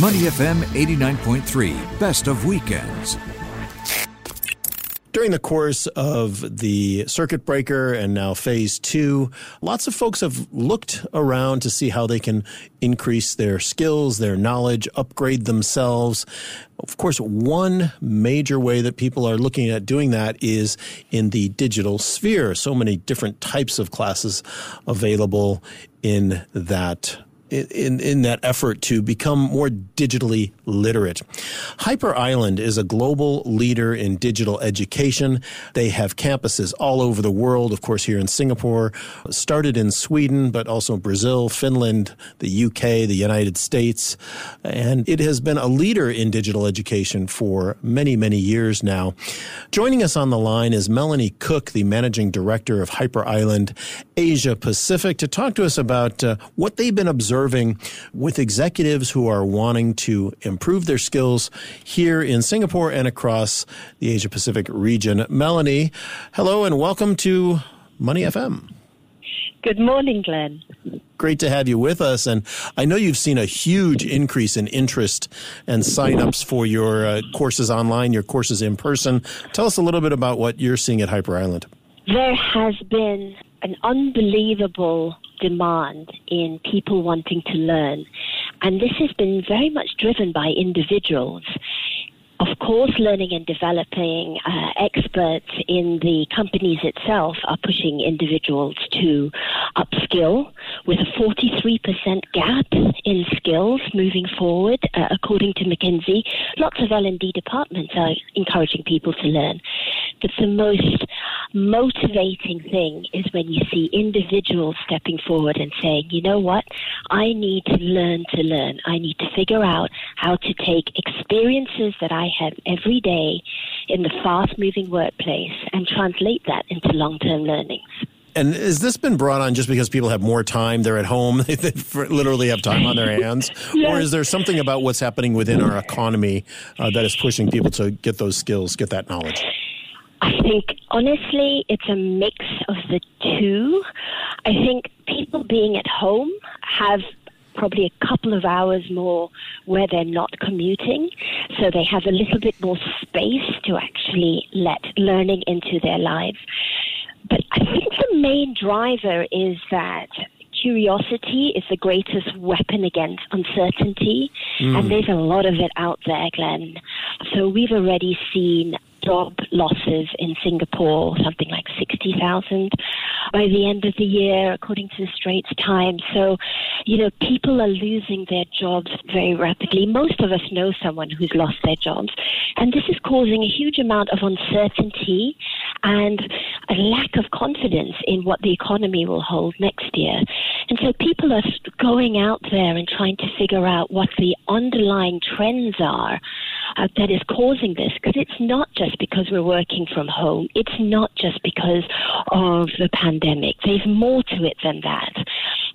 Money FM 89.3, best of weekends. During the course of the circuit breaker and now phase two, lots of folks have looked around to see how they can increase their skills, their knowledge, upgrade themselves. Of course, one major way that people are looking at doing that is in the digital sphere. So many different types of classes available in that in, in that effort to become more digitally literate. Hyper Island is a global leader in digital education. They have campuses all over the world, of course, here in Singapore, started in Sweden, but also Brazil, Finland, the UK, the United States. And it has been a leader in digital education for many, many years now. Joining us on the line is Melanie Cook, the managing director of Hyper Island Asia Pacific, to talk to us about uh, what they've been observing with executives who are wanting to improve their skills here in Singapore and across the Asia Pacific region. Melanie, hello and welcome to Money FM. Good morning, Glenn. Great to have you with us. And I know you've seen a huge increase in interest and signups for your uh, courses online, your courses in person. Tell us a little bit about what you're seeing at Hyper Island. There has been an unbelievable demand in people wanting to learn. And this has been very much driven by individuals. Of course, learning and developing uh, experts in the companies itself are pushing individuals to upskill with a 43% gap in skills moving forward, uh, according to McKinsey. Lots of L&D departments are encouraging people to learn. But the most motivating thing is when you see individuals stepping forward and saying, you know what, I need to learn to learn. I need to figure out how to take experiences that I have every day in the fast moving workplace and translate that into long term learnings. And has this been brought on just because people have more time? They're at home, they literally have time on their hands? yes. Or is there something about what's happening within our economy uh, that is pushing people to get those skills, get that knowledge? I think honestly, it's a mix of the two. I think people being at home have probably a couple of hours more where they're not commuting. So they have a little bit more space to actually let learning into their lives. But I think the main driver is that curiosity is the greatest weapon against uncertainty. Mm. And there's a lot of it out there, Glenn. So we've already seen job losses in Singapore, something like 60,000 by the end of the year, according to the Straits Times. So, you know, people are losing their jobs very rapidly. Most of us know someone who's lost their jobs. And this is causing a huge amount of uncertainty and a lack of confidence in what the economy will hold next year. And so people are going out there and trying to figure out what the underlying trends are uh, that is causing this because it's not just because we're working from home. It's not just because of the pandemic. There's more to it than that.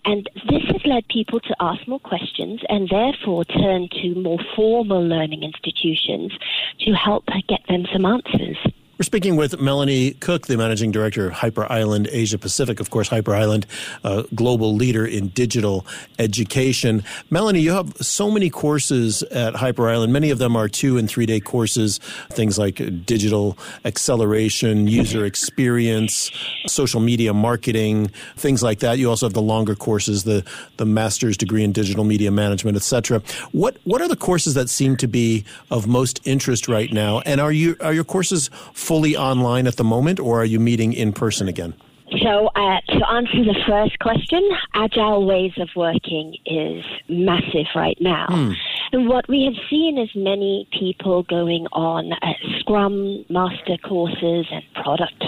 And this has led people to ask more questions and therefore turn to more formal learning institutions to help get them some answers. We're speaking with Melanie Cook, the managing director of Hyper Island Asia Pacific. Of course, Hyper Island, a global leader in digital education. Melanie, you have so many courses at Hyper Island. Many of them are two and three day courses, things like digital acceleration, user experience, social media marketing, things like that. You also have the longer courses, the, the master's degree in digital media management, etc. What what are the courses that seem to be of most interest right now? And are you are your courses fully online at the moment, or are you meeting in person again? So, uh, to answer the first question, agile ways of working is massive right now. Hmm. And what we have seen is many people going on uh, Scrum Master courses and product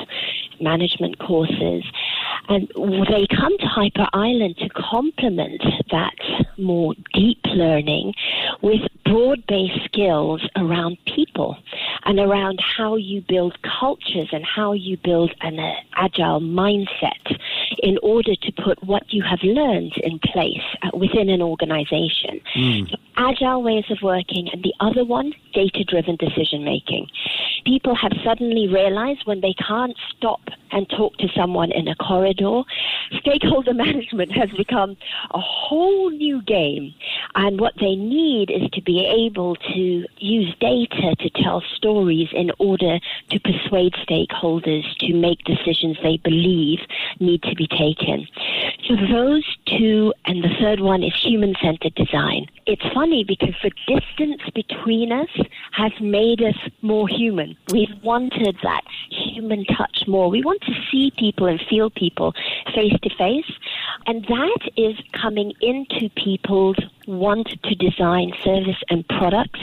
management courses. And they come to Hyper Island to complement that more deep learning with broad based skills around people and around how you build cultures and how you build an uh, agile mindset in order to put what you have learned in place uh, within an organization. Mm. So agile ways of working, and the other one, data driven decision making. People have suddenly realized when they can't stop and talk to someone in a corridor. Stakeholder management has become a whole new game. And what they need is to be able to use data to tell stories in order to persuade stakeholders to make decisions they believe need to be taken. So those two, and the third one is human centered design. It's funny because the distance between us has made us more human. We've wanted that human touch more. We want to see people and feel people face to face. And that is coming into people's want to design service and products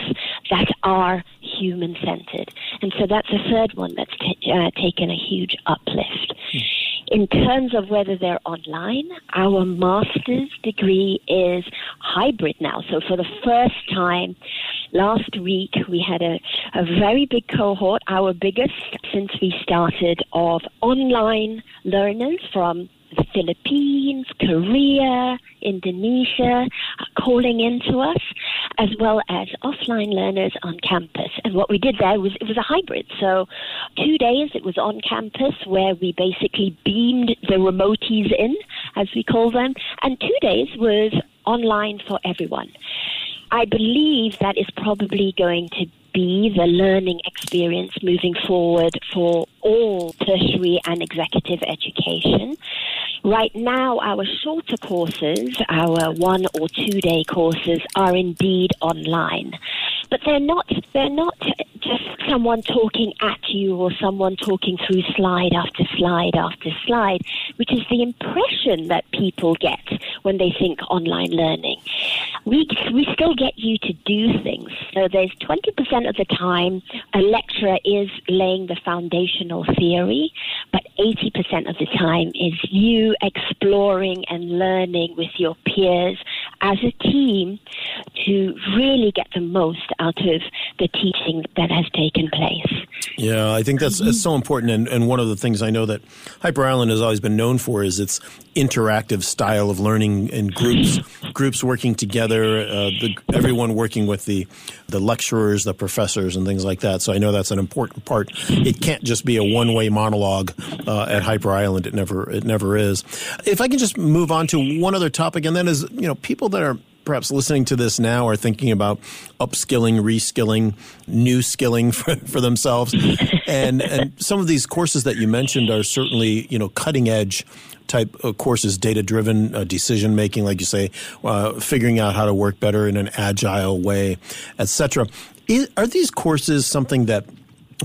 that are human centered. And so that's a third one that's t- uh, taken a huge uplift. In terms of whether they're online, our master's degree is hybrid now. So for the first time last week, we had a, a very big cohort, our biggest since we started, of online learners from the Philippines, Korea, Indonesia, uh, calling into us, as well as offline learners on campus. And what we did there was it was a hybrid. So two days it was on campus where we basically beamed the remotees in, as we call them, and two days was online for everyone. I believe that is probably going to be the learning experience moving forward for all tertiary and executive education. Right now, our shorter courses, our one or two day courses, are indeed online. But they're not, they're not just someone talking at you or someone talking through slide after slide after slide, which is the impression that people get when they think online learning. We, we still get you to do things. So there's 20% of the time a lecturer is laying the foundational theory, but 80% of the time is you exploring and learning with your peers as a team to really get the most out of the teaching that has taken place. Yeah, I think that's, that's so important. And, and one of the things I know that Hyper Island has always been known for is its interactive style of learning in groups, groups working together, uh, the, everyone working with the, the lecturers, the professors, and things like that. So I know that's an important part. It can't just be a one way monologue uh, at Hyper Island. It never, it never is. If I can just move on to one other topic, and then is, you know, people that are perhaps listening to this now are thinking about upskilling, reskilling, new skilling for, for themselves. and, and some of these courses that you mentioned are certainly, you know, cutting edge type of courses, data driven uh, decision making, like you say, uh, figuring out how to work better in an agile way, etc. Are these courses something that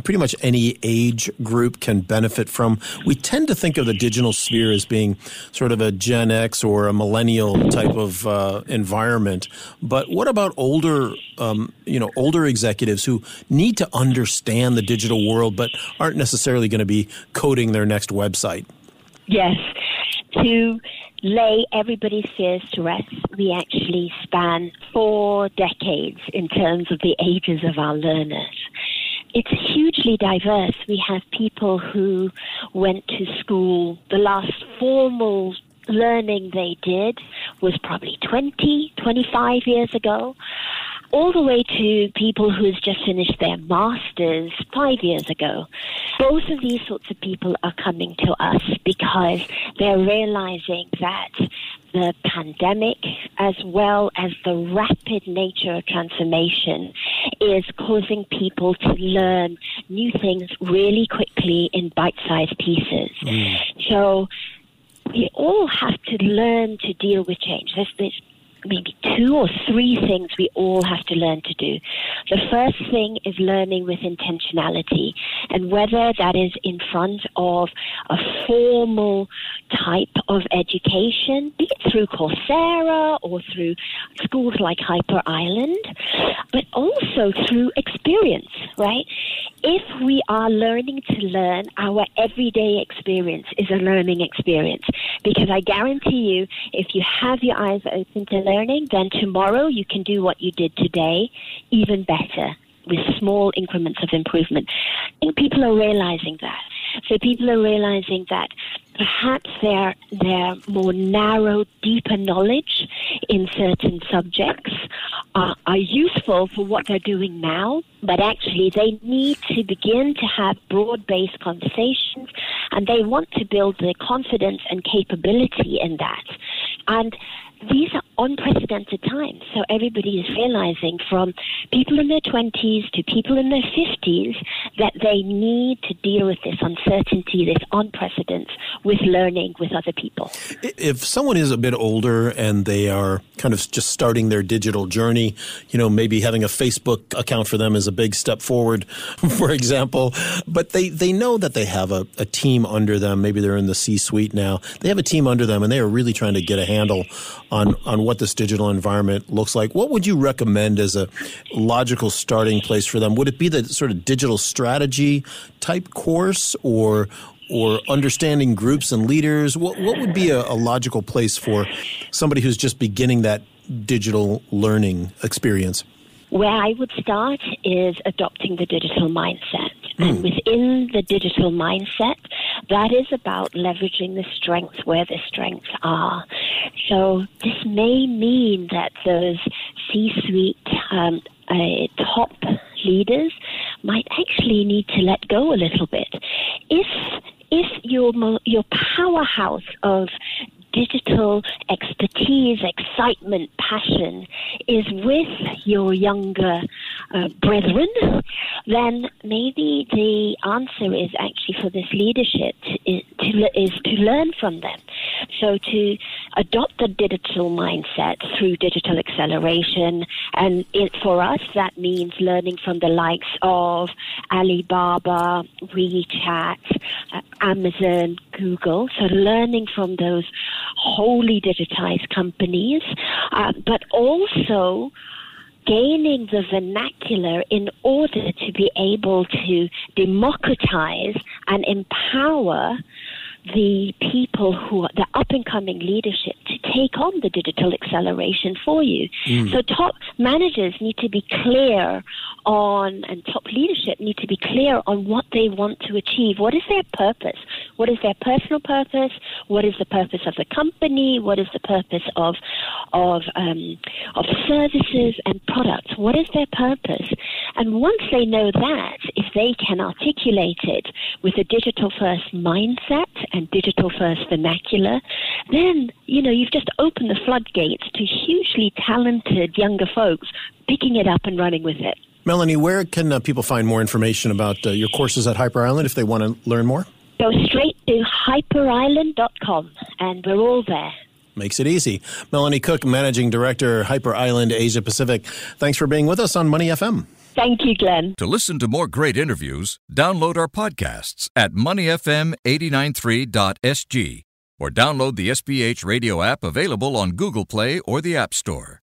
pretty much any age group can benefit from. We tend to think of the digital sphere as being sort of a Gen X or a millennial type of uh, environment. But what about older, um, you know, older executives who need to understand the digital world but aren't necessarily going to be coding their next website? Yes. To lay everybody's fears to rest, we actually span four decades in terms of the ages of our learners it's hugely diverse. We have people who went to school, the last formal learning they did was probably 20, 25 years ago, all the way to people who's just finished their masters five years ago. Both of these sorts of people are coming to us because they're realizing that the pandemic, as well as the rapid nature of transformation, is causing people to learn new things really quickly in bite sized pieces. Mm. So we all have to learn to deal with change. There's, there's maybe two or three things we all have to learn to do. The first thing is learning with intentionality, and whether that is in front of a formal type of education, be it through Coursera or through schools like Hyper Island, but also through experience, right? If we are learning to learn, our everyday experience is a learning experience. Because I guarantee you, if you have your eyes open to learning, then tomorrow you can do what you did today even better with small increments of improvement. I think people are realizing that. So people are realizing that perhaps their their more narrow, deeper knowledge in certain subjects are, are useful for what they're doing now, but actually they need to begin to have broad-based conversations and they want to build the confidence and capability in that. And these are unprecedented times. So everybody is realizing from people in their 20s to people in their 50s that they need to deal with this uncertainty, this unprecedented with learning with other people. If someone is a bit older and they are kind of just starting their digital journey, you know, maybe having a Facebook account for them is a big step forward, for example, but they, they know that they have a, a team under them. Maybe they're in the C suite now. They have a team under them and they are really trying to get a handle on, on what this digital environment looks like. What would you recommend as a logical starting place for them? Would it be the sort of digital strategy type course or or understanding groups and leaders? What, what would be a, a logical place for somebody who's just beginning that digital learning experience? Where I would start is adopting the digital mindset. Mm. And within the digital mindset, that is about leveraging the strengths where the strengths are. So this may mean that those C-suite um, uh, top leaders might actually need to let go a little bit. If if your your powerhouse of digital expertise, excitement, passion is with your younger uh, brethren, then maybe the answer is actually for this leadership is to, is to learn from them. So to adopt the digital mindset through digital acceleration, and it, for us that means learning from the likes of Alibaba, WeChat, uh, Amazon, Google. So learning from those wholly digitized companies, uh, but also gaining the vernacular in order to be able to democratize and empower the people who are the up and coming leadership to take on the digital acceleration for you. Mm. So top managers need to be clear on, and top leadership need to be clear on what they want to achieve. What is their purpose? What is their personal purpose? What is the purpose of the company? What is the purpose of of um, of services and products? What is their purpose? And once they know that, if they can articulate it with a digital first mindset and digital first vernacular, then, you know, you've just opened the floodgates to hugely talented younger folks picking it up and running with it. Melanie, where can uh, people find more information about uh, your courses at Hyper Island if they want to learn more? Go straight to hyperisland.com and we're all there. Makes it easy. Melanie Cook, Managing Director, Hyper Island Asia Pacific. Thanks for being with us on Money FM. Thank you, Glenn. To listen to more great interviews, download our podcasts at moneyfm893.sg or download the SPH radio app available on Google Play or the App Store.